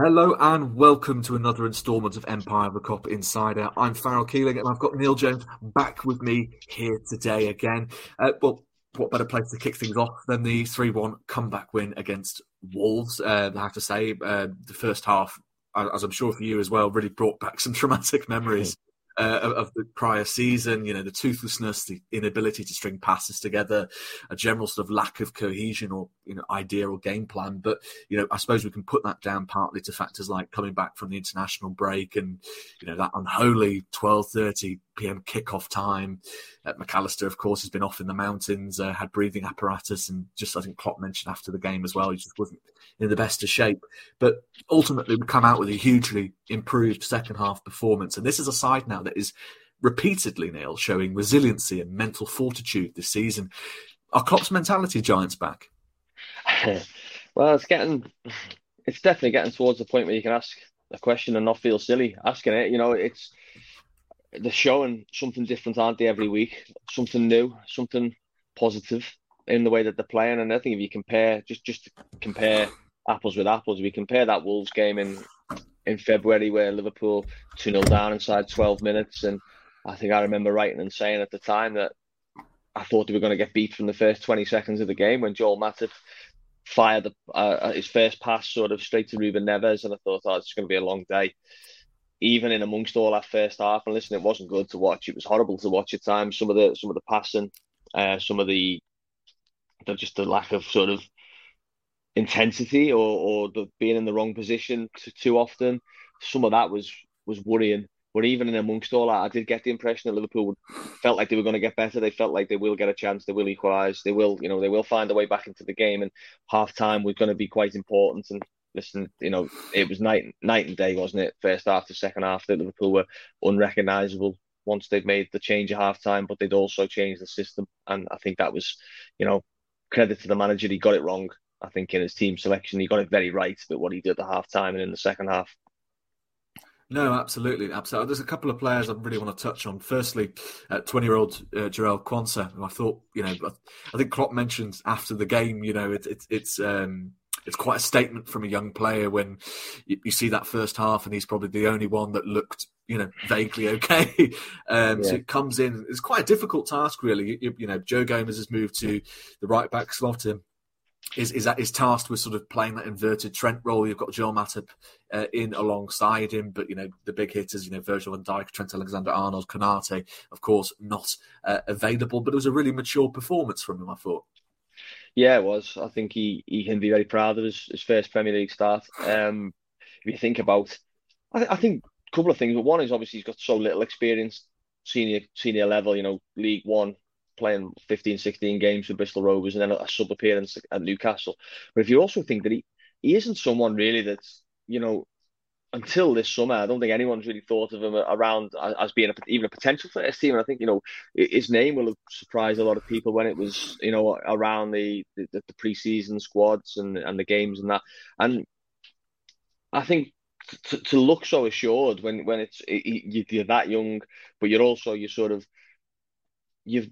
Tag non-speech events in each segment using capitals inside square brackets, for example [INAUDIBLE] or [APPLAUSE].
Hello and welcome to another instalment of Empire of the Kop Insider. I'm Farrell Keeling and I've got Neil Jones back with me here today again. Uh, well, what better place to kick things off than the 3 1 comeback win against Wolves? Uh, I have to say, uh, the first half, as I'm sure for you as well, really brought back some [LAUGHS] traumatic memories uh, of, the prior season. You know, the toothlessness, the inability to string passes together, a general sort of lack of cohesion or you know idea or game plan. But you know, I suppose we can put that down partly to factors like coming back from the international break and you know that unholy twelve thirty p.m. kickoff time. Uh, Mac of course, has been off in the mountains, uh, had breathing apparatus, and just I think Klopp mentioned after the game as well, he just wasn't in the best of shape. But ultimately, we come out with a hugely improved second half performance, and this is a side now that is repeatedly, Neil, showing resiliency and mental fortitude this season. Are Klopp's mentality giants back? [LAUGHS] well, it's getting, it's definitely getting towards the point where you can ask a question and not feel silly asking it. You know, it's they're showing something different, aren't they, every week? Something new, something positive in the way that they're playing. And I think if you compare, just just compare apples with apples, if you compare that Wolves game in in February where Liverpool 2 0 down inside 12 minutes. And I think I remember writing and saying at the time that I thought they were going to get beat from the first 20 seconds of the game when Joel Matip fired the, uh, his first pass sort of straight to Ruben Neves. And I thought, oh, it's going to be a long day even in amongst all that first half. And listen, it wasn't good to watch. It was horrible to watch at times. Some of the some of the passing, uh, some of the, the just the lack of sort of intensity or or the being in the wrong position too, often. Some of that was was worrying. But even in amongst all that, I did get the impression that Liverpool felt like they were going to get better. They felt like they will get a chance. They will equalise. They will, you know, they will find a way back into the game. And half time was going to be quite important. And listen, you know, it was night night and day, wasn't it? First half to second half, that Liverpool were unrecognisable once they'd made the change at half time, but they'd also changed the system. And I think that was, you know, credit to the manager. He got it wrong. I think in his team selection, he got it very right. But what he did at half time and in the second half. No, absolutely, absolutely. There's a couple of players I really want to touch on. Firstly, twenty-year-old uh, Jarell Quansah, who I thought, you know, I think Klopp mentioned after the game, you know, it, it, it's um, it's quite a statement from a young player when you, you, see that first half and he's probably the only one that looked you know vaguely [LAUGHS] okay um, yeah. so it comes in it's quite a difficult task really you, you, know joe gomez has moved to the right back slot and is is that is tasked with sort of playing that inverted Trent role. You've got Joel Matip uh, in alongside him, but you know the big hitters, you know Virgil van Dijk, Trent Alexander-Arnold, Konate, of course, not uh, available. But it was a really mature performance from him, I thought. Yeah, it was. I think he, he can be very proud of his, his first Premier League start. Um, if you think about, I, I think a couple of things. But one is obviously he's got so little experience, senior senior level. You know, League One, playing 15, 16 games for Bristol Rovers, and then a sub appearance at Newcastle. But if you also think that he he isn't someone really that's you know until this summer, I don't think anyone's really thought of him around as being a, even a potential for this team. And I think you know his name will have surprised a lot of people when it was you know around the the, the preseason squads and and the games and that. And I think to, to look so assured when when it's you're that young, but you're also you sort of you've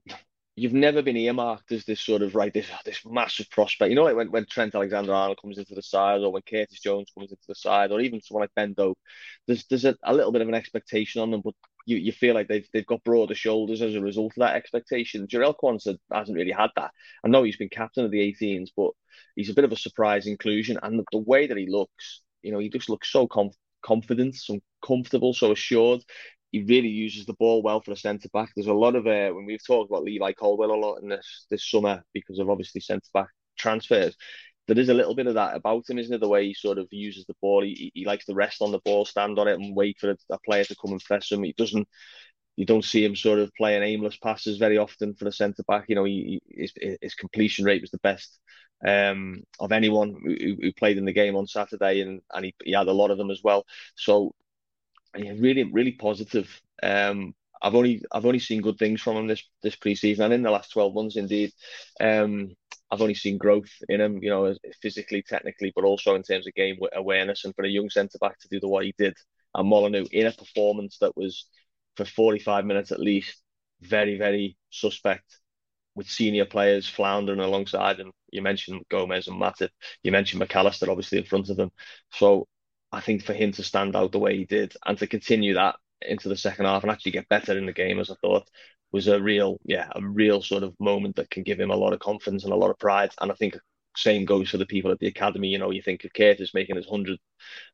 you've never been earmarked as this sort of right this oh, this massive prospect. You know, like when, when Trent Alexander Arnold comes into the side, or when Curtis Jones comes into the side, or even someone like Ben Doak, there's there's a, a little bit of an expectation on them, but you, you feel like they've they've got broader shoulders as a result of that expectation. Jarell Quansah hasn't really had that. I know he's been captain of the 18s, but he's a bit of a surprise inclusion, and the, the way that he looks, you know, he just looks so confident, so comfortable, so assured he really uses the ball well for a centre back. There's a lot of uh, when we've talked about Levi Colwill a lot in this this summer because of obviously centre back transfers. There is a little bit of that about him, isn't it? The way he sort of uses the ball, he, he likes to rest on the ball, stand on it, and wait for a, a player to come and press him. He doesn't. You don't see him sort of playing aimless passes very often for the centre back. You know, he, his, his completion rate was the best um, of anyone who, who, played in the game on Saturday, and, and he, he had a lot of them as well. So yeah, really, really positive. Um, I've only I've only seen good things from him this this preseason and in the last twelve months. Indeed, um, I've only seen growth in him. You know, physically, technically, but also in terms of game awareness. And for a young centre back to do the what he did and Molineux in a performance that was for forty five minutes at least very very suspect with senior players floundering alongside him. You mentioned Gomez and Matip. You mentioned Mac Allister obviously in front of them. So I think for him to stand out the way he did and to continue that into the second half and actually get better in the game, as I thought, was a real, yeah, a real sort of moment that can give him a lot of confidence and a lot of pride. And I think same goes for the people at the academy. You know, you think of Curtis making his hundredth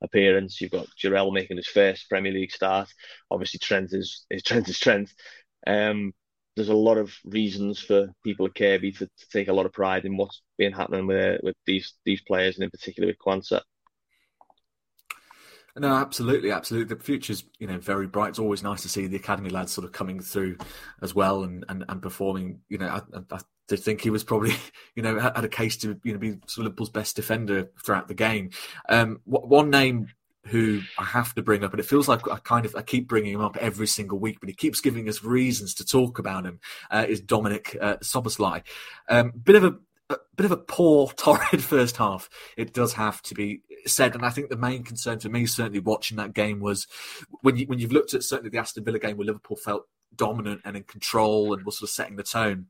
appearance, you've got Jarell making his first Premier League start. Obviously, Trent is, is [LAUGHS] Trent is Trent. Um, there's a lot of reasons for people at Kirkby to, to take a lot of pride in what's been happening with with these these players, and in particular with Quansah. No, absolutely, absolutely. The future's you know very bright. It's always nice to see the academy lads sort of coming through as well and and, and performing. You know, I, I did think he was probably [LAUGHS] you know had a case to you know be sort of Liverpool's best defender throughout the game. Um, one name who I have to bring up, and it feels like I kind of I keep bringing him up every single week, but he keeps giving us reasons to talk about him. Uh, is Dominic uh, Szoboszlai? Um, bit of a, a, bit of a poor, [LAUGHS] torrid first half. It does have to be said, and I think the main concern for me, certainly watching that game, was when you when you've looked at certainly the Aston Villa game where Liverpool felt dominant and in control and was sort of setting the tone.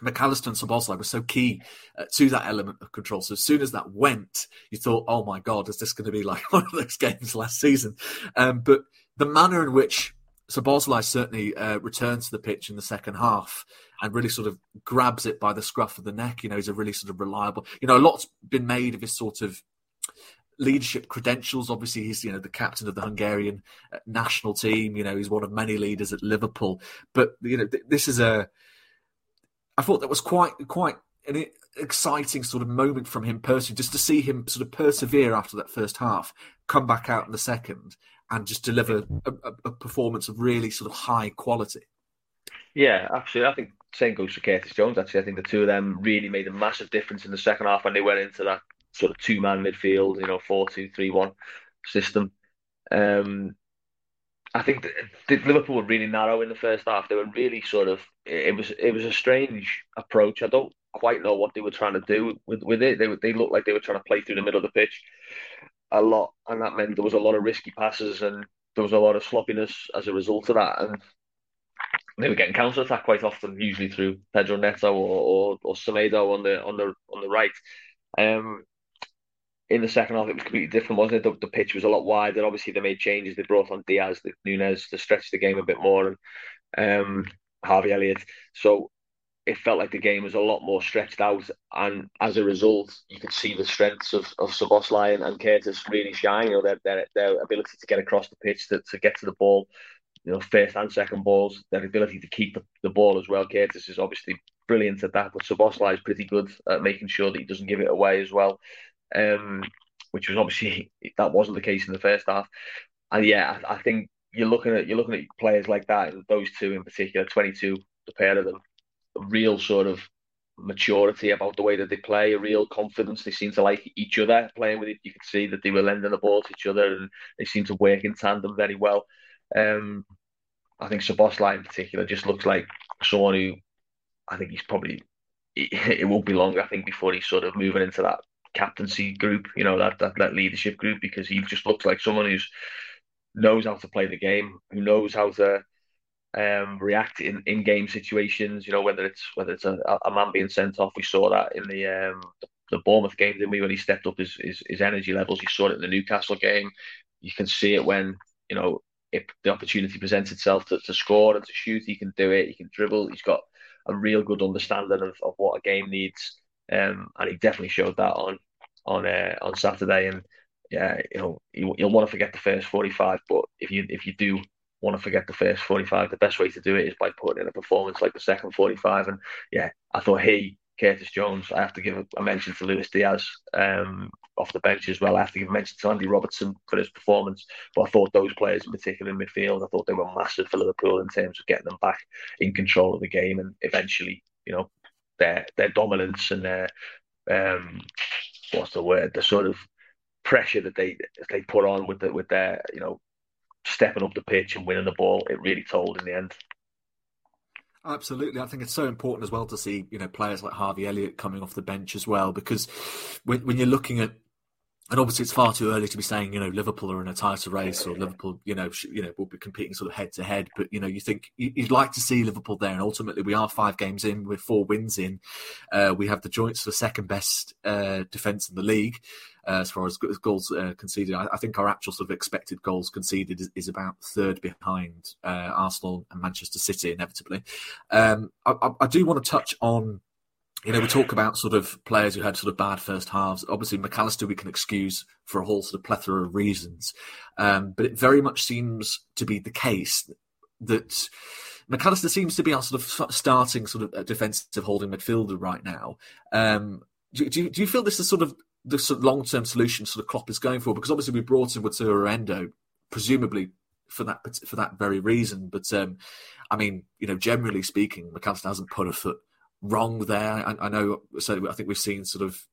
Mac Allister and Szoboszlai were so key uh, to that element of control. So as soon as that went, you thought, "Oh my God, is this going to be like [LAUGHS] one of those games last season?" Um, but the manner in which Szoboszlai certainly uh, returns to the pitch in the second half and really sort of grabs it by the scruff of the neck. You know, he's a really sort of reliable. You know, a lot's been made of his sort of leadership credentials. Obviously, he's you know the captain of the Hungarian uh, national team. You know, he's one of many leaders at Liverpool. But you know, th- this is a I thought that was quite quite an exciting sort of moment from him personally, just to see him sort of persevere after that first half, come back out in the second, and just deliver a, a performance of really sort of high quality. Yeah, absolutely. I think same goes for Curtis Jones. Actually, I think the two of them really made a massive difference in the second half when they went into that sort of two man midfield, you know, four two three one system. Um, I think Liverpool were really narrow in the first half. They were really sort of it was it was a strange approach. I don't quite know what they were trying to do with, with it. They they looked like they were trying to play through the middle of the pitch a lot, and that meant there was a lot of risky passes and there was a lot of sloppiness as a result of that. And they were getting counter attack quite often, usually through Pedro Neto or or, or Semedo on the on the on the right. Um, in the second half, it was completely different, wasn't it? The, the pitch was a lot wider. Obviously, they made changes. They brought on Diaz, the Nunez to stretch the game a bit more, and um, Harvey Elliott. So it felt like the game was a lot more stretched out, and as a result, you could see the strengths of of Szoboszlai and, and Curtis really shine. You know, their, their their ability to get across the pitch, to, to get to the ball, you know, first and second balls, their ability to keep the, the ball as well. Curtis is obviously brilliant at that, but Szoboszlai is pretty good at making sure that he doesn't give it away as well um, which was obviously [LAUGHS] that wasn't the case in the first half. And yeah, I, I think you're looking at you're looking at players like that, those two in particular, 22, the pair of them, a real sort of maturity about the way that they play, a real confidence. They seem to like each other playing with it. You could see that they were lending the ball to each other, and they seem to work in tandem very well. Um, I think Szoboszlai in particular just looks like someone who I think he's probably it, [LAUGHS] it won't be long. I think before he's sort of moving into that captaincy group, you know, that, that, that leadership group, because he just looks like someone who's knows how to play the game, who knows how to um, react in, in game situations. You know, whether it's whether it's a, a man being sent off, we saw that in the um, the Bournemouth game, didn't we? When he stepped up his, his his energy levels, you saw it in the Newcastle game. You can see it when you know if the opportunity presents itself to, to score and to shoot, he can do it. He can dribble. He's got a real good understanding of, of what a game needs. Um, and he definitely showed that on on uh, on Saturday. And yeah, you know, you, will want to forget the first forty five, but if you if you do want to forget the first forty five, the best way to do it is by putting in a performance like the second forty five. And yeah, I thought he Curtis Jones. I have to give a, mention to Luis Diaz um, off the bench as well. I have to give a mention to Andy Robertson for his performance. But I thought those players, in particular in midfield, I thought they were massive for Liverpool in terms of getting them back in control of the game and eventually, you know, their their dominance and their um, what's the word? The sort of pressure that they they put on with the, with their you know stepping up the pitch and winning the ball. It really told in the end. Absolutely, I think it's so important as well to see you know players like Harvey Elliott coming off the bench as well because when when you're looking at and obviously it's far too early to be saying you know Liverpool are in a tighter race or Liverpool you know sh- you know will be competing sort of head to head but you know you think you'd like to see Liverpool there and ultimately we are five games in with four wins in uh, we have the joints for second best uh, defense in the league uh, as far as goals uh, conceded. I, I, think our actual sort of expected goals conceded is, is about third behind uh, Arsenal and Manchester City, inevitably. Um, I, I, do want to touch on. You know, we talk about sort of players who had sort of bad first halves. Obviously, Mac Allister we can excuse for a whole sort of plethora of reasons, um, but it very much seems to be the case that Mac Allister seems to be our sort of starting sort of defensive holding midfielder right now. Um, do, do, do, you feel this is sort of the sort of long term solution sort of Klopp is going for? Because obviously we brought in Wataru Endo, presumably for that for that very reason. But um, I mean, you know, generally speaking, Mac Allister hasn't put a foot wrong there. I, I know. So I think we've seen sort of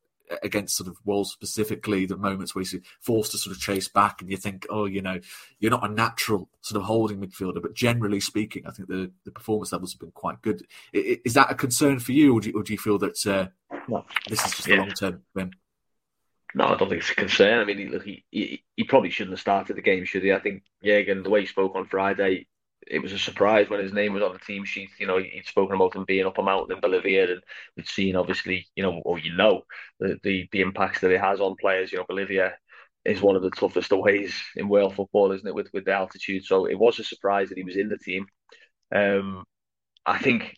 against sort of Wolves specifically, the moments where he's forced to sort of chase back, and you think, oh, you know, you're not a natural sort of holding midfielder. But generally speaking, I think the, the performance levels have been quite good. Is that a concern for you, or do you, or do you feel that uh, no. this is just yeah. a long term win? No, I don't think it's a concern. I mean, look, he, he, he probably shouldn't have started the game, should he? I think Jurgen, the way he spoke on Friday, it was a surprise when his name was on the team sheet. You know, he'd spoken about him being up a mountain in Bolivia, and we'd seen obviously, you know, or you know, the the, the impacts that it has on players. You know, Bolivia is one of the toughest aways in world football, isn't it? With with the altitude, so it was a surprise that he was in the team. Um, I think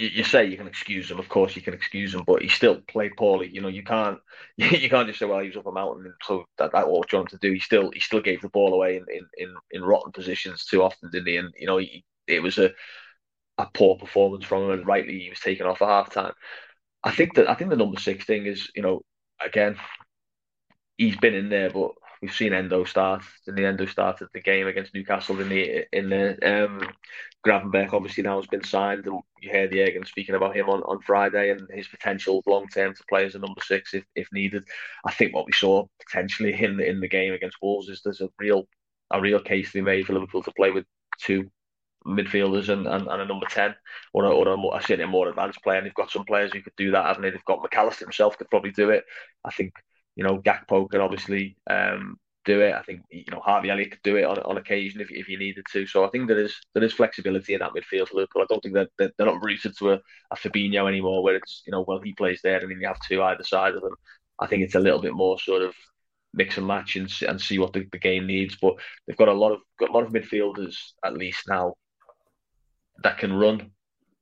you, you, say you can excuse him. Of course, you can excuse him, but he still played poorly. You know, you can't [LAUGHS] you can't just say, well, he was up a mountain, and so that that what John to do. He still he still gave the ball away in in in, in rotten positions too often, didn't he? And you know, he, it was a a poor performance from him, and rightly he was taken off at half time. I think that I think the number six thing is, you know, again, he's been in there, but we've seen Endo start, and the Endo started the game against Newcastle in the in the um, Gravenberch obviously now has been signed, and you hear the Jurgen speaking about him on, on Friday and his potential long term to play as a number six if, if needed. I think what we saw potentially in the, in the game against Wolves is there's a real a real case to be made for Liverpool to play with two midfielders and, and, and a number 10 or or a, more, a more advanced player. And they've got some players who could do that, haven't they? They've got Mac Allister himself could probably do it. I think, you know, Gakpo could obviously um, do it. I think you know Harvey Elliott could do it on, on occasion if, if he needed to. So I think there is there is flexibility in that midfield for Liverpool. I don't think that they're, they're, not rooted to a, a Fabinho anymore, where it's you know well he plays there and then you have two either side of them. I think it's a little bit more sort of mix and match and, and see what the, the game needs. But they've got a lot of got a lot of midfielders at least now that can run,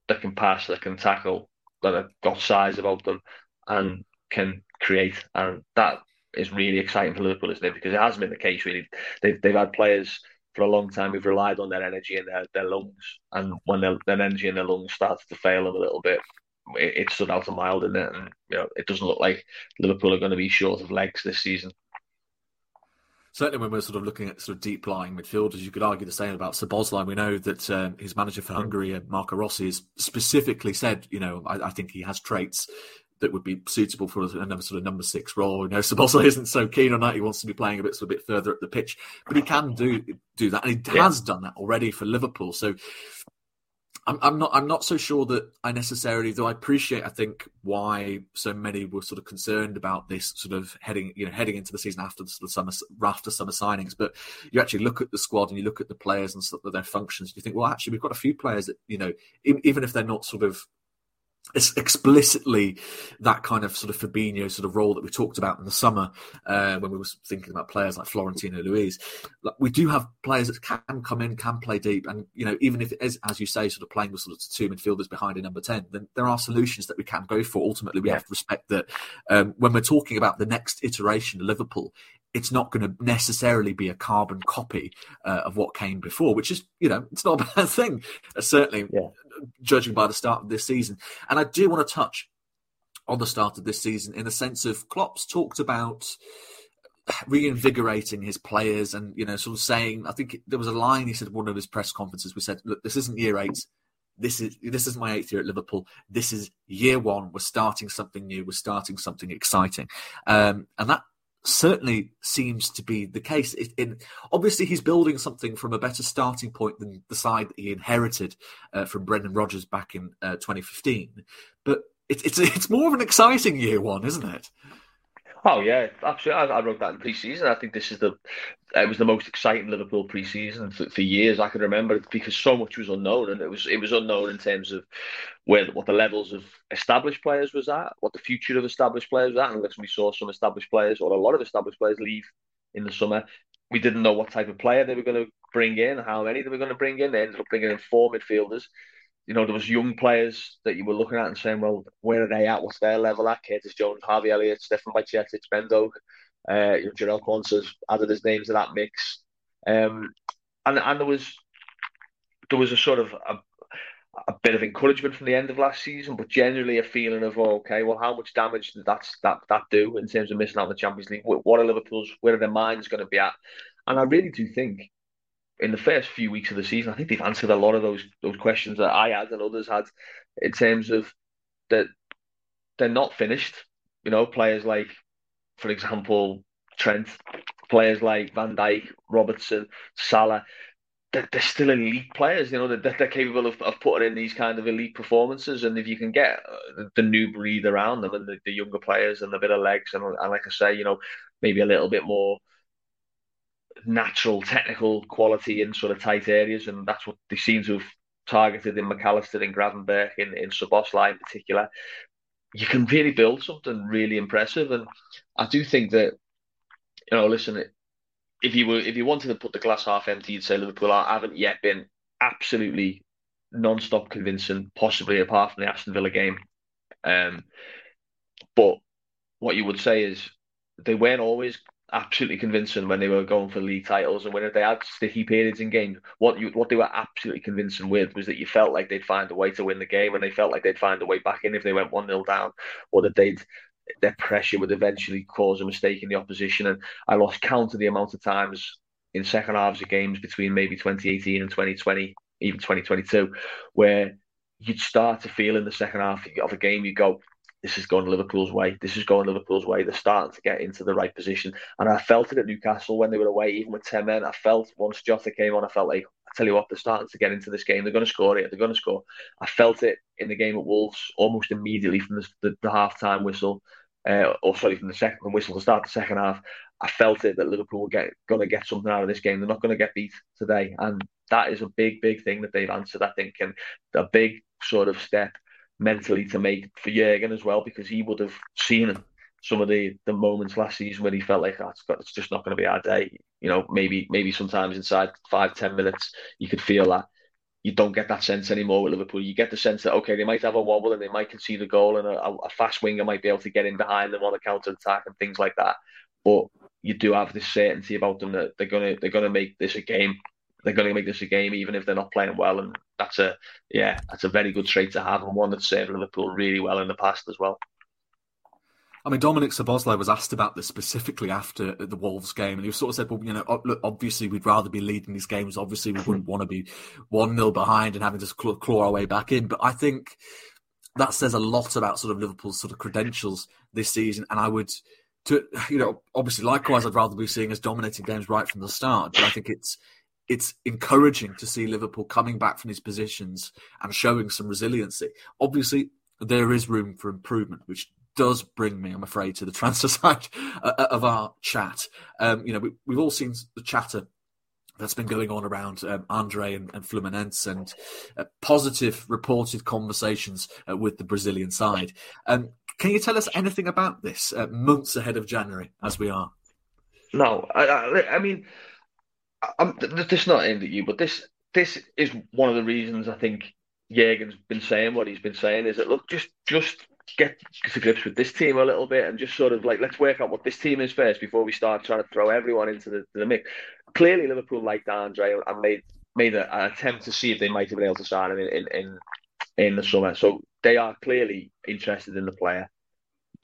that can pass, that can tackle, that have got size about them, and can create. And that is really exciting for Liverpool, isn't it? Because it hasn't been the case really. They've they've had players for a long time who've relied on their energy and their, their lungs, and when their, their energy and their lungs started to fail them a little bit, it, it stood out a mile, didn't it? And you know, it doesn't look like Liverpool are going to be short of legs this season. Certainly, when we're sort of looking at sort of deep lying midfielders, you could argue the same about Szoboszlai. We know that um, his manager for Hungary, Marco Rossi, has specifically said, you know, I, I think he has traits that would be suitable for another sort of number six role. You know, [LAUGHS] Szoboszlai isn't so keen on that. He wants to be playing a bit, sort of bit further up the pitch, but he can do do that, and he yeah. has done that already for Liverpool. So I'm, I'm not I'm not so sure that I necessarily, though I appreciate I think why so many were sort of concerned about this sort of heading you know heading into the season after the sort of summer after summer signings. But you actually look at the squad and you look at the players and sort of their functions. and You think, well, actually, we've got a few players that you know even if they're not sort of it's explicitly that kind of sort of Fabinho sort of role that we talked about in the summer uh, when we were thinking about players like Florentino Luis. Like, we do have players that can come in, can play deep, and you know even if it is as you say, sort of playing with sort of two midfielders behind a number ten, then there are solutions that we can go for. Ultimately, we yeah. have to respect that um, when we're talking about the next iteration of Liverpool, it's not going to necessarily be a carbon copy uh, of what came before, which is, you know, it's not a bad thing. Uh, certainly, yeah judging by the start of this season. And I do want to touch on the start of this season in the sense of Klopp's talked about reinvigorating his players and you know sort of saying I think there was a line he said one of his press conferences we said look this isn't year 8 this is this is my eighth year at Liverpool. This is year one. We're starting something new. We're starting something exciting, um, and that certainly seems to be the case. in, obviously, he's building something from a better starting point than the side that he inherited uh, from Brendan Rodgers back in uh, 2015. But it, it's [LAUGHS] it's more of an exciting year one, isn't it? Oh yeah, absolutely. I, I wrote that in pre-season. I think this is the it was the most exciting Liverpool pre-season for, for years I can remember because so much was unknown and it was it was unknown in terms of where what the levels of established players was at, what the future of established players was at, and we saw some established players or a lot of established players leave in the summer. We didn't know what type of player they were going to bring in, how many they were going to bring in. They ended up bringing in four midfielders you know, there was young players that you were looking at and saying, well, where are they at? What's their level at? Curtis Jones, Harvey Elliott, Stefan Bajcetic, Ben Doak, uh, you know, Quansah's added his names to that mix. Um, and and there was there was a sort of a, a bit of encouragement from the end of last season, but generally a feeling of oh, okay, well, how much damage did that that that do in terms of missing out on the Champions League? What are Liverpool's where are their minds going to be at? And I really do think in the first few weeks of the season, I think they've answered a lot of those those questions that I had and others had in terms of that they're not finished. You know, players like, for example, Trent, players like Van Dijk, Robertson, Salah, they're, they're still elite players. You know, they're, they're capable of, of putting in these kind of elite performances. And if you can get the, the new breed around them and the, the younger players and a bit of legs and, and like I say, you know, maybe a little bit more natural technical quality in sort of tight areas, and that's what they seem to have targeted in Mac Allister, in Gravenberch, in, in Szoboszlai in particular. You can really build something really impressive, and I do think that you know, listen, if you were if you wanted to put the glass half empty, you'd say Liverpool I haven't yet been absolutely non-stop convincing, possibly apart from the Aston Villa game. Um, but what you would say is they weren't always absolutely convincing when they were going for league titles and when they had sticky periods in games. What you what they were absolutely convincing with was that you felt like they'd find a way to win the game and they felt like they'd find a way back in if they went one 0 down, or that they'd their pressure would eventually cause a mistake in the opposition. And I lost count of the amount of times in second halves of games between maybe 2018 and 2020, even 2022, where you'd start to feel in the second half of a game, you go, this is going Liverpool's way. This is going Liverpool's way. They're starting to get into the right position. And I felt it at Newcastle when they were away, even with 10 men. I felt once Jota came on, I felt like, I tell you what, they're starting to get into this game. They're going to score it. They're going to score. I felt it in the game at Wolves almost immediately from the, the, the half time whistle, uh, or sorry, from the second whistle to start the second half. I felt it that Liverpool were get, going to get something out of this game. They're not going to get beat today. And that is a big, big thing that they've answered, I think, and a big sort of step mentally to make for Jurgen as well because he would have seen some of the the moments last season where he felt like oh, it's just not going to be our day. You know, maybe maybe sometimes inside five ten minutes you could feel that you don't get that sense anymore with Liverpool. You get the sense that okay, they might have a wobble and they might concede a goal, and a, a fast winger might be able to get in behind them on a counter attack and things like that. But you do have this certainty about them that they're gonna they're gonna make this a game they're going to make this a game, even if they're not playing well. And that's a yeah, that's a very good trait to have, and one that's served Liverpool really well in the past as well. I mean, Dominic Szoboszlai was asked about this specifically after the Wolves game, and he sort of said, "Well, you know, obviously we'd rather be leading these games. Obviously, we wouldn't want to be one 0 behind and having to claw our way back in." But I think that says a lot about sort of Liverpool's sort of credentials this season, and I would. To you know, obviously, likewise, I'd rather be seeing us dominating games right from the start. But I think it's it's encouraging to see Liverpool coming back from these positions and showing some resiliency. Obviously, there is room for improvement, which does bring me, I'm afraid, to the [LAUGHS] transfer side uh, uh, of our chat. Um, you know, we, have all seen the chatter that's been going on around um, Andre and, and Fluminense and uh, positive reported conversations uh, with the Brazilian side. Um, can you tell us anything about this uh, months ahead of January as we are? No, I, I, I mean, I'm, this is not aimed at you, but this this is one of the reasons I think Jurgen's been saying what he's been saying is that look, just just get to grips with this team a little bit and just sort of like let's work out what this team is first before we start trying to throw everyone into the, the mix. Clearly, Liverpool liked Andre and made made a, an attempt to see if they might have been able to sign him in, in in in the summer. So they are clearly interested in the player.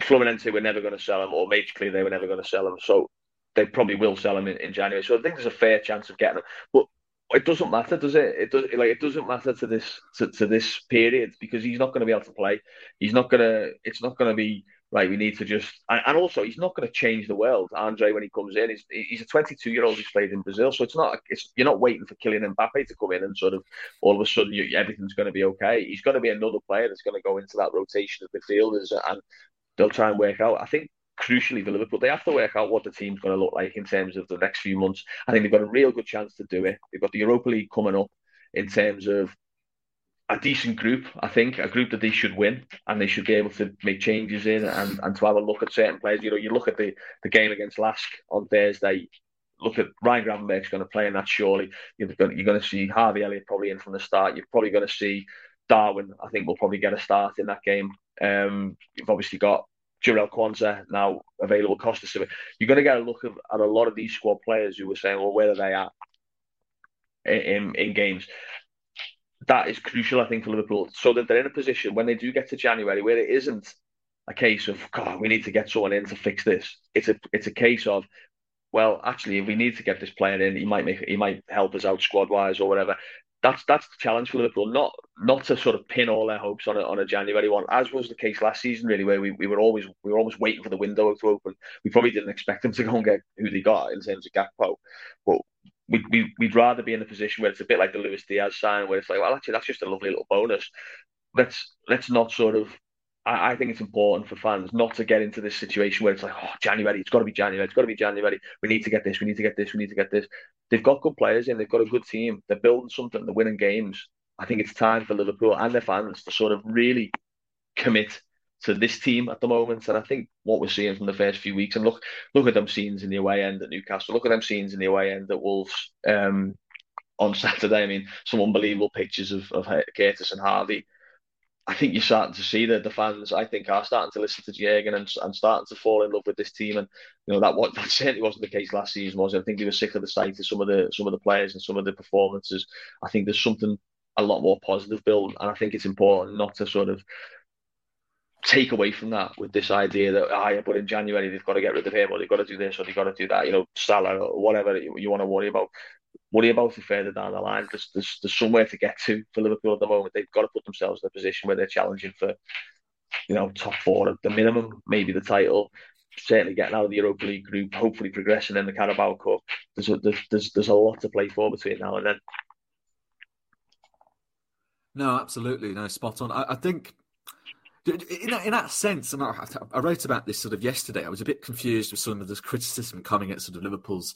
Fluminense were never going to sell him, or made clear they were never going to sell him. So they probably will sell him in, in January. So I think there's a fair chance of getting him. But it doesn't matter, does it? It does like it doesn't matter to this to, to this period because he's not going to be able to play. He's not gonna. It's not going to be right. We need to just and, and also he's not going to change the world. Andre when he comes in, he's he's a 22 year old who's played in Brazil, so it's not. It's you're not waiting for Kylian Mbappe to come in and sort of all of a sudden you, everything's going to be okay. He's going to be another player that's going to go into that rotation of midfielders and they'll try and work out. I think crucially for Liverpool, they have to work out what the team's going to look like in terms of the next few months. I think they've got a real good chance to do it. They've got the Europa League coming up in terms of a decent group, I think, a group that they should win and they should be able to make changes in and, and to have a look at certain players. You know, you look at the, the game against Lask on Thursday, look at Ryan Gravenberch's going to play in that surely. You're going, you're going to see Harvey Elliott probably in from the start. You're probably going to see Darwin, I think, will probably get a start in that game. Um, you've obviously got Jarell Quansah now available, Costa Silva. You're going to get a look at, at a lot of these squad players who were saying, well, where are they at in, in games? that is crucial, I think, for Liverpool, so that they're in a position when they do get to January where it isn't a case of God, we need to get someone in to fix this. It's a it's a case of well, actually, if we need to get this player in, he might make he might help us out squad wise or whatever. That's that's the challenge for Liverpool, not not to sort of pin all their hopes on a, on a January one, as was the case last season, really, where we, we were always we were always waiting for the window to open. We probably didn't expect them to go and get who they got in terms of Gakpo, but we'd, we, would rather be in a position where it's a bit like the Luis Diaz sign, where it's like, well, actually, that's just a lovely little bonus. Let's let's not sort of. I, I think it's important for fans not to get into this situation where it's like, oh, January, it's got to be January, it's got to be January. We need to get this, we need to get this, we need to get this. They've got good players in, they've got a good team, they're building something, they're winning games. I think it's time for Liverpool and their fans to sort of really commit to this team at the moment. And I think what we're seeing from the first few weeks, and look, look at them scenes in the away end at Newcastle, look at them scenes in the away end at Wolves um, on [LAUGHS] Saturday. I mean, some unbelievable pictures of, of Curtis and Harvey. I think you're starting to see that the fans, I think, are starting to listen to Jurgen and, and starting to fall in love with this team. And you know that what [LAUGHS] that certainly wasn't the case last season. Was it? I think they were sick of the sight of some of the some of the players and some of the performances. I think there's something a lot more positive build, and I think it's important not to sort of take away from that with this idea that ah, but in January they've got to get rid of him or they've got to do this or they've got to do that. You know, Salah or whatever you, you want to worry about. Worry about it further down the line because there's there's somewhere to get to for Liverpool at the moment. They've got to put themselves in a position where they're challenging for, you know, top four at the minimum, maybe the title. Certainly getting out of the Europa League group, hopefully progressing in the Carabao Cup. There's a, there's, there's a lot to play for between now and then. No, absolutely, no, spot on. I, I think in that, in that sense, and I, I, wrote about this sort of yesterday. I was a bit confused with some of this criticism coming at sort of Liverpool's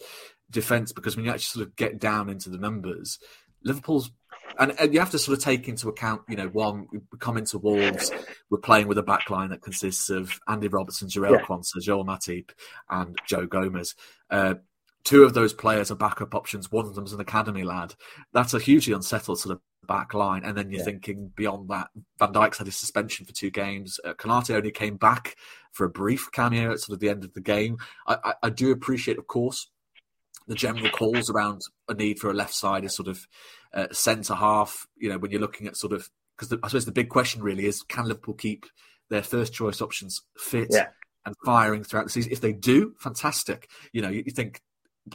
defence because when you actually sort of get down into the numbers, Liverpool's and, and, you have to sort of take into account, you know, one, we come into Wolves, we're playing with a back line that consists of Andy Robertson, Jarell yeah. Quansah, Joel Matip, and Joe Gomez. Uh, two of those players are backup options. One of them's an academy lad. That's a hugely unsettled sort of back line. And then you're yeah. thinking beyond that, Van Dijk's had his suspension for two games. Uh, only came back for a brief cameo at sort of the end of the game. I, I, I do appreciate, of course, the general calls around a need for a left side is sort of uh, centre half. You know, when you're looking at sort of because I suppose the big question really is can Liverpool keep their first choice options fit yeah. and firing throughout the season? If they do, fantastic. You know, you, you think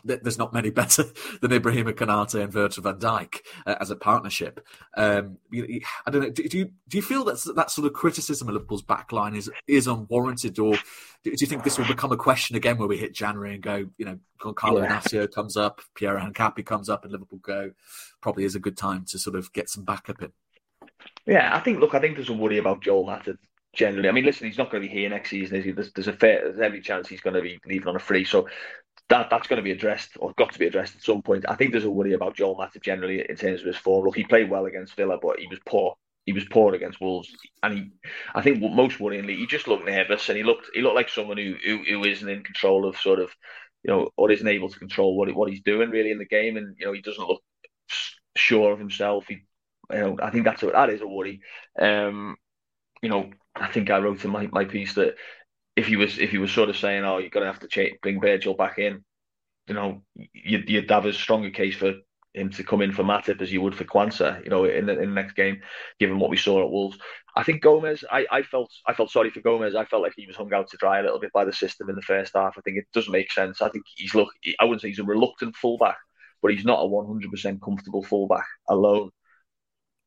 there's not many [LAUGHS] better than Ibrahim Konate and Virgil van Dijk uh, as a partnership. Um, you, I don't know. Do, do, you do you feel that that sort of criticism of Liverpool's backline is is unwarranted, or do, you think this will become a question again where we hit January and go, you know, Carlo yeah. Comes up, Pierre Hincapié comes up, and Liverpool go? Probably is a good time to sort of get some backup in. Yeah, I think. Look, I think there's a worry about Joel Matip generally. I mean, listen, he's not going to be here next season, is he? There's, there's a fair, there's every chance he's going to be leaving on a free. So that that's going to be addressed or got to be addressed at some point. I think there's a worry about Joel Matip generally in terms of his form. Look, he played well against Villa, but he was poor. He was poor against Wolves, and he, I think, most worryingly, he just looked nervous, and he looked he looked like someone who who, who isn't in control of sort of, you know, or isn't able to control what what he's doing really in the game, and you know, he doesn't look sure of himself. He, you know, I think that's a, that is a worry. Um, you know, I think I wrote in my, my piece that if he was if he was sort of saying, "Oh, you're gonna have to ch- bring Virgil back in," you know, you'd, you'd have a stronger case for him to come in for Matip as you would for Quansah, you know, in the, in the next game, given what we saw at Wolves. I think Gomez, I, I felt I felt sorry for Gomez. I felt like he was hung out to dry a little bit by the system in the first half. I think it doesn't make sense. I think he's look. I wouldn't say he's a reluctant fullback, but he's not a 100% comfortable fullback alone.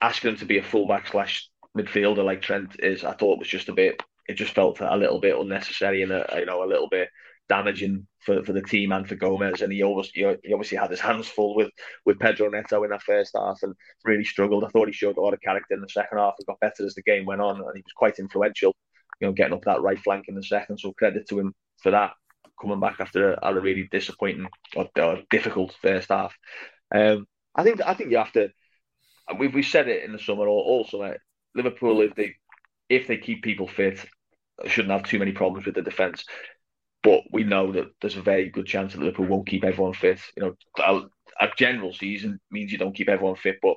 Asking him to be a fullback slash midfielder like Trent is, I thought was just a bit it just felt a little bit unnecessary and a, you know a little bit damaging for, for the team and for Gomez. And he always he obviously had his hands full with with Pedro Neto in that first half and really struggled. I thought he showed a lot of character in the second half. It got better as the game went on, and he was quite influential. You know, getting up that right flank in the second. So credit to him for that coming back after a, a really disappointing or, or, difficult first half. Um, I think I think you have to. We've we said it in the summer or also. Like Liverpool, if they if they keep people fit, shouldn't have too many problems with the defence. But we know that there's a very good chance that Liverpool won't keep everyone fit. You know, a, general season means you don't keep everyone fit, but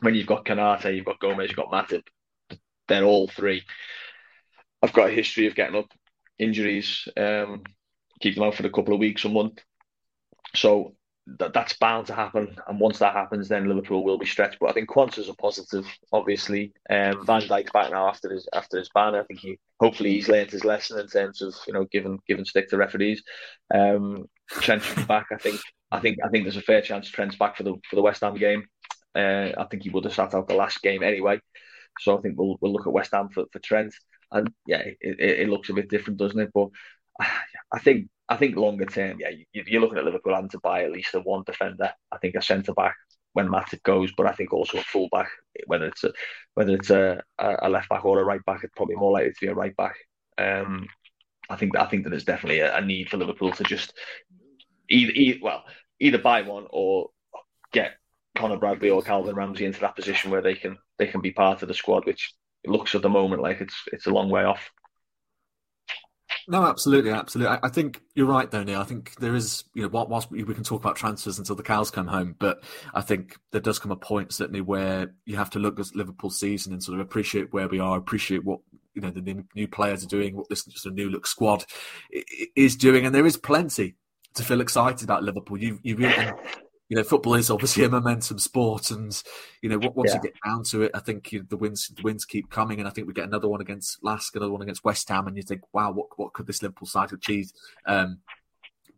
when you've got Konate, you've got Gomez, you've got Matip, they're all three. I've got a history of getting up injuries, um, keep them out for a couple of weeks, a month. So that, that's bound to happen. And once that happens, then Liverpool will be stretched. But I think Quansah's a positive, obviously. Um, Van Dijk's back now after his after his ban. I think he hopefully he's learned his lesson in terms of you know giving giving stick to referees. Um, Trent's [LAUGHS] back. I think I think I think there's a fair chance Trent's back for the for the West Ham game. Uh, I think he would have sat out the last game anyway. So I think we'll we'll look at West Ham for, for Trent. And yeah, it, it, it looks a bit different, doesn't it? But I think I think longer term, yeah, you, are looking at Liverpool having to buy at least a one defender. I think a centre back when Matip goes, but I think also a full back, whether it's a whether it's a, a left back or a right back, it's probably more likely to be a right back. Um, I think I think that there's definitely a, a need for Liverpool to just either, either well either buy one or get Conor Bradley or Calvin Ramsey into that position where they can they can be part of the squad, which looks at the moment like it's it's a long way off. No, absolutely, absolutely. I, I, think you're right, though, Neil. I think there is, you know, whilst we, can talk about transfers until the cows come home, but I think there does come a point certainly where you have to look at Liverpool season and sort of appreciate where we are, appreciate what you know the new, new players are doing, what this sort of new look squad is doing, and there is plenty to feel excited about Liverpool. You you really you know, football is obviously a momentum sport, and you know, once yeah. you get down to it, I think you the wins the wins keep coming, and I think we get another one against Lask, another one against West Ham, and you think, wow, what what could this Liverpool side achieve? Um,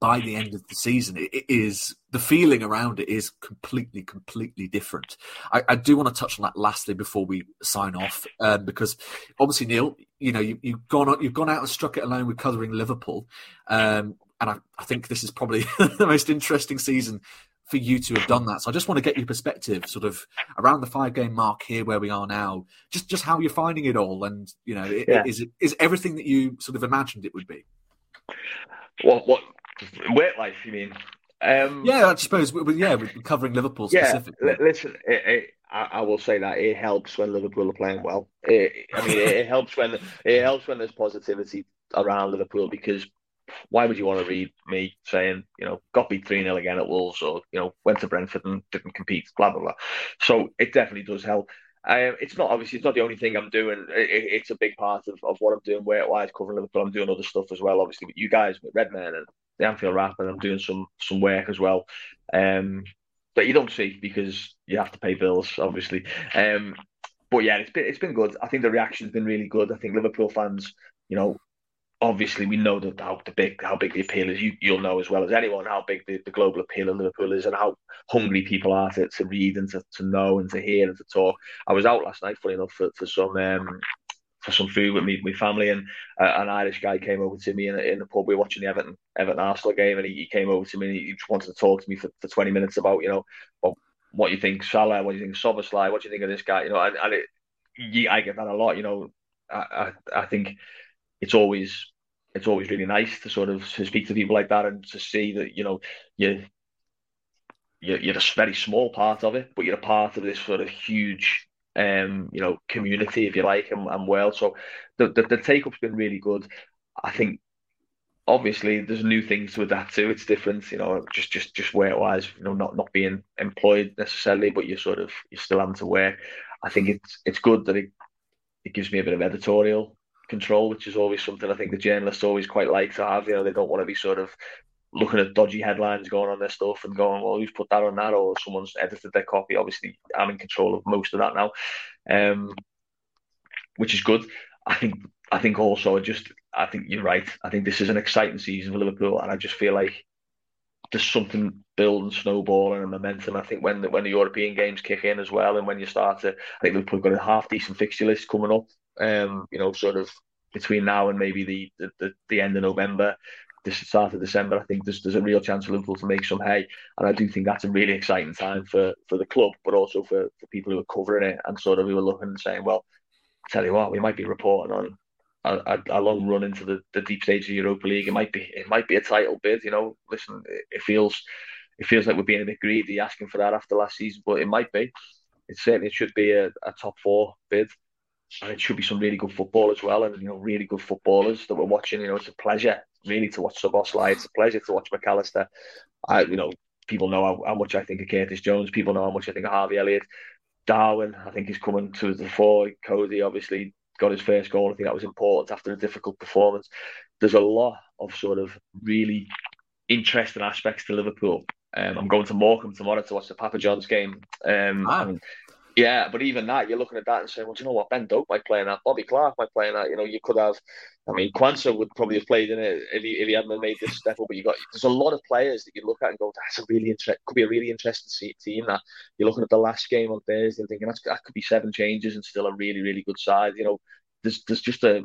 by the end of the season, it, it is the feeling around it is completely, completely different. I, I do want to touch on that lastly before we sign off, um, because obviously, Neil, you know, you, have gone you've gone out and struck it alone with covering Liverpool, um, and I, I, think this is probably [LAUGHS] the most interesting season for you to have done that. So I just want to get your perspective, sort of around the five game mark here, where we are now. Just just how you're finding it all, and you know, yeah. is it is everything that you sort of imagined it would be? What what wet life? You mean? Um, yeah, I suppose. Yeah, we're covering Liverpool specifically. Yeah, listen, it, it, I, I, will say that it helps when Liverpool are playing well. It, I mean, it, helps when it helps when there's positivity around Liverpool because why would you want to read me saying, you know, got beat 3 0 again at Wolves or, you know, went to Brentford and didn't compete, blah, blah, blah. So it definitely does help. Um, it's not obviously it's not the only thing I'm doing. It, it's a big part of, of what I'm doing weight wise, covering Liverpool. I'm doing other stuff as well, obviously with you guys, with Redmen and the Anfield Wrap, and I'm doing some some work as well. Um, that you don't see because you have to pay bills, obviously. Um, but yeah, it's been it's been good. I think the reaction's been really good. I think Liverpool fans, you know, obviously we know that how the big how big the appeal is. You you'll know as well as anyone how big the, the global appeal of Liverpool is and how hungry people are to, to read and to, to know and to hear and to talk. I was out last night, funny enough, for, for some um, for some food with me, my family, and uh, an Irish guy came over to me in, in the pub. We were watching the Everton Everton Arsenal game, and he, he came over to me and he just wanted to talk to me for, for twenty minutes about you know well, what you think Salah, what you think Szoboszlai, what do you think of this guy, you know, and, and it, yeah, I get that a lot, you know. I, I, I think it's always it's always really nice to sort of to speak to people like that and to see that you know you you're, you're a very small part of it, but you're a part of this sort of huge um, you know, community, if you like, and, and world. So the, the, the take up's been really good. I think obviously there's new things to adapt to. It's different, you know, just just just work wise, you know, not not being employed necessarily, but you're sort of you're still having to work. I think it's it's good that it it gives me a bit of editorial control, which is always something I think the journalists always quite like to have. You know, they don't want to be sort of looking at dodgy headlines going on their stuff and going, well, who's put that on that, or someone's edited their copy. Obviously, I'm in control of most of that now, um, which is good. I think. I think also just. I think you're right. I think this is an exciting season for Liverpool, and I just feel like there's something building, snowballing, and momentum. I think when the, when the European games kick in as well, and when you start to, I think Liverpool got a half decent fixture list coming up um, you know, sort of between now and maybe the the, the end of November, the start of December, I think there's there's a real chance for Liverpool to make some hay, and I do think that's a really exciting time for for the club, but also for, for people who are covering it and sort of who are looking and saying, well, I tell you what, we might be reporting on a, a, long run into the, the deep stage of the Europa League. It might be it might be a title bid. You know, listen, it, it feels it feels like we're being a bit greedy asking for that after last season, but it might be. It certainly should be a, a top four bid, and it should be some really good football as well, and you know, really good footballers that we're watching. You know, it's a pleasure really to watch Szoboszlai. It's a pleasure to watch Mac Allister. I, you know, people know how, how, much I think of Curtis Jones. People know how much I think of Harvey Elliott. Darwin, I think he's coming to the fore. Cody obviously got his first goal. I think that was important after a difficult performance. There's a lot of sort of really interesting aspects to Liverpool. Um, I'm going to Morecambe tomorrow to watch the Papa John's game. Um, ah. and yeah, but even that, you're looking at that and saying, well, do you know what? Ben Doak might play in that. Bobby Clark might play in that. You know, you could have, I mean, Quansah would probably have played in it if he, if he hadn't made this step up. But you got, there's a lot of players that you look at and go, that's a really interesting, could be a really interesting team. That you're looking at the last game on Thursday and thinking, that's, that could be seven changes and still a really, really good side. You know, there's, there's just a,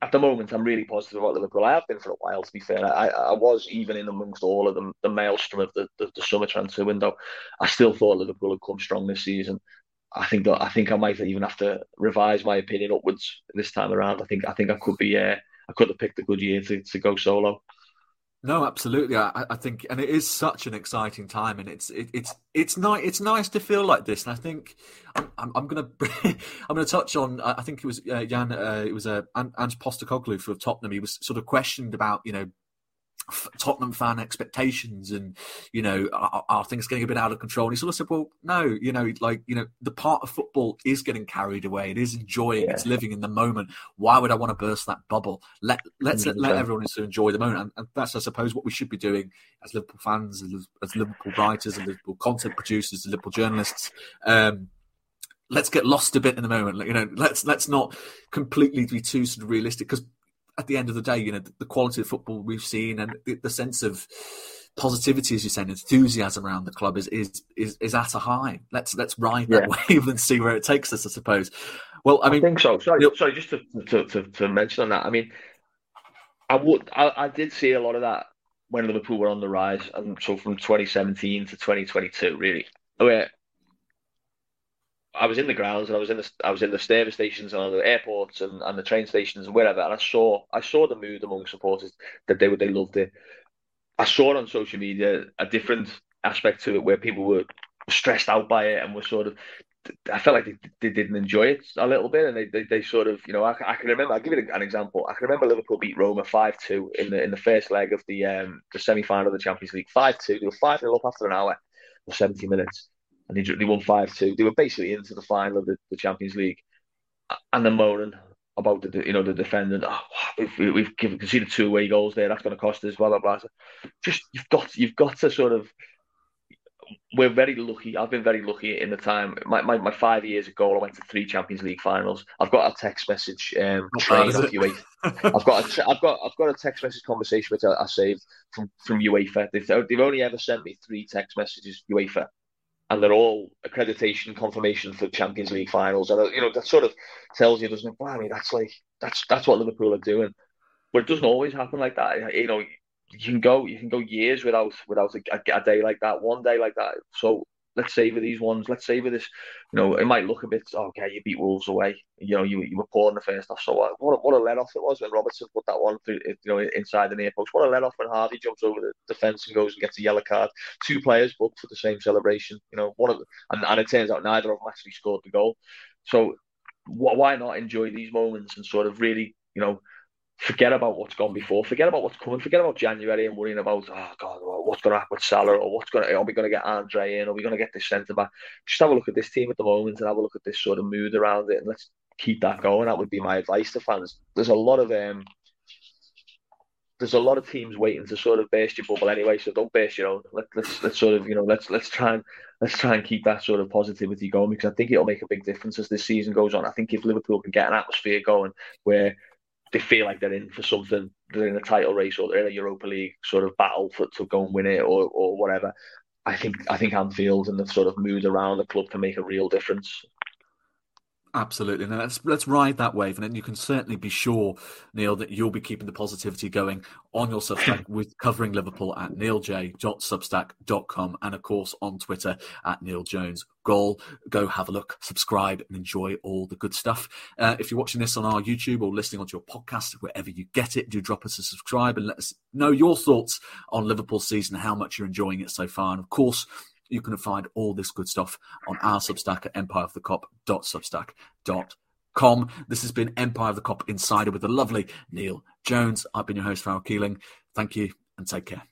at the moment, I'm really positive about Liverpool. I have been for a while, to be fair. I, I was even in amongst all of them, the maelstrom of the, the, the summer transfer window. I still thought Liverpool had come strong this season. I think that I think I might even have to revise my opinion upwards this time around. I think I think I could be uh, I could have picked a good year to, to go solo. No, absolutely. I, I think, and it is such an exciting time, and it's it, it's it's nice. It's nice to feel like this, and I think I'm, I'm, I'm gonna [LAUGHS] I'm gonna touch on. I think it was uh, Jan. Uh, it was uh, Ange Postecoglou for Tottenham. He was sort of questioned about you know Tottenham fan expectations and you know are, are, things getting a bit out of control? And he sort of said well no you know like you know the part of football is getting carried away. It is enjoying yeah. it's living in the moment. Why would I want to burst that bubble? Let let's let, let everyone enjoy the moment. And, and, that's I suppose what we should be doing as Liverpool fans as, as Liverpool writers and Liverpool content producers and Liverpool journalists. Um, let's get lost a bit in the moment. You know let's let's not completely be too sort of realistic because at the end of the day, you know, the, the quality of football we've seen and the, the, sense of positivity, as you're saying, enthusiasm around the club is is is, is at a high. Let's let's ride that yeah. wave and see where it takes us. I suppose. Well, I mean, I think so. Sorry, sorry, just to, to, to, to, mention on that. I mean, I would, I, I did see a lot of that when Liverpool were on the rise, and so from 2017 to 2022, really, where I was in the grounds and I was in the I was in the service stations and the airports and, and the train stations and wherever, and I saw I saw the mood among supporters that they would they loved it. I saw on social media a different aspect to it where people were stressed out by it and were sort of I felt like they, they didn't enjoy it a little bit, and they, they, they sort of, you know, I, I can remember. I'll give you an example. I can remember Liverpool beat Roma five two in the in the first leg of the um the semi final of the Champions League. Five two. They were five 0 up after an hour or seventy minutes, and they, they won 5 2. They were basically into the final of the, the Champions League. And then moaning about the you know the defendant. Oh, we've we've conceded two away goals there. That's going to cost us. Blah blah blah. Just you've got you've got to sort of. We're very lucky. I've been very lucky in the time. My, my, my five years ago, I went to three Champions League finals. I've got a text message um, train off UEFA. I've got a, I've got I've got a text message conversation which I, I saved from from UEFA. They've, they've only ever sent me three text messages UEFA and they're all accreditation confirmation for Champions League finals. And uh, you know that sort of tells you, doesn't it? I mean, that's like that's that's what Liverpool are doing, but it doesn't always happen like that. You know, you can go you can go years without without a, a day like that, one day like that. So let's savor these ones. Let's savor this. You know, it might look a bit oh, okay. You beat Wolves away. You know, you, you were poor in the first half. So what what a, what a let off it was when Robertson put that one through. You know, inside the near post. What a let off when Harvey jumps over the defence and goes and gets a yellow card. Two players booked for the same celebration. You know, one of and and it turns out neither of them actually scored the goal. So why not enjoy these moments and sort of really, you know forget about what's gone before, forget about what's coming, forget about January and worrying about oh god, what's going to happen with Salah or what's going to are we going to get Andre in, are we going to get this centre back? Just have a look at this team at the moment and have a look at this sort of mood around it, and let's keep that going. That would be my advice to fans. There's a lot of um, there's a lot of teams waiting to sort of burst your bubble anyway, so don't burst your own. Let, let's let's sort of you know let's let's try and let's try and keep that sort of positivity going because I think it'll make a big difference as this season goes on. I think if Liverpool can get an atmosphere going where they feel like they're in for something. They're in a title race or they're in a Europa League sort of battle for to go and win it or or whatever. I think I think Anfield and the sort of mood around the club can make a real difference. Absolutely. Now let's let's ride that wave, and then you can certainly be sure, Neil, that you'll be keeping the positivity going on your Substack [LAUGHS] with covering Liverpool at neilj.substack.com and of course on Twitter at Neil Jones Goal. Go have a look, subscribe, and enjoy all the good stuff. Uh, if you're watching this on our YouTube or listening onto your podcast, wherever you get it, do drop us a subscribe and let us know your thoughts on Liverpool season, how much you're enjoying it so far, and of course you can find all this good stuff on our Substack at empireofthekop.substack.com. This has been Empire of the Kop Insider with the lovely Neil Jones. I've been your host, Farrell Keeling. Thank you and take care.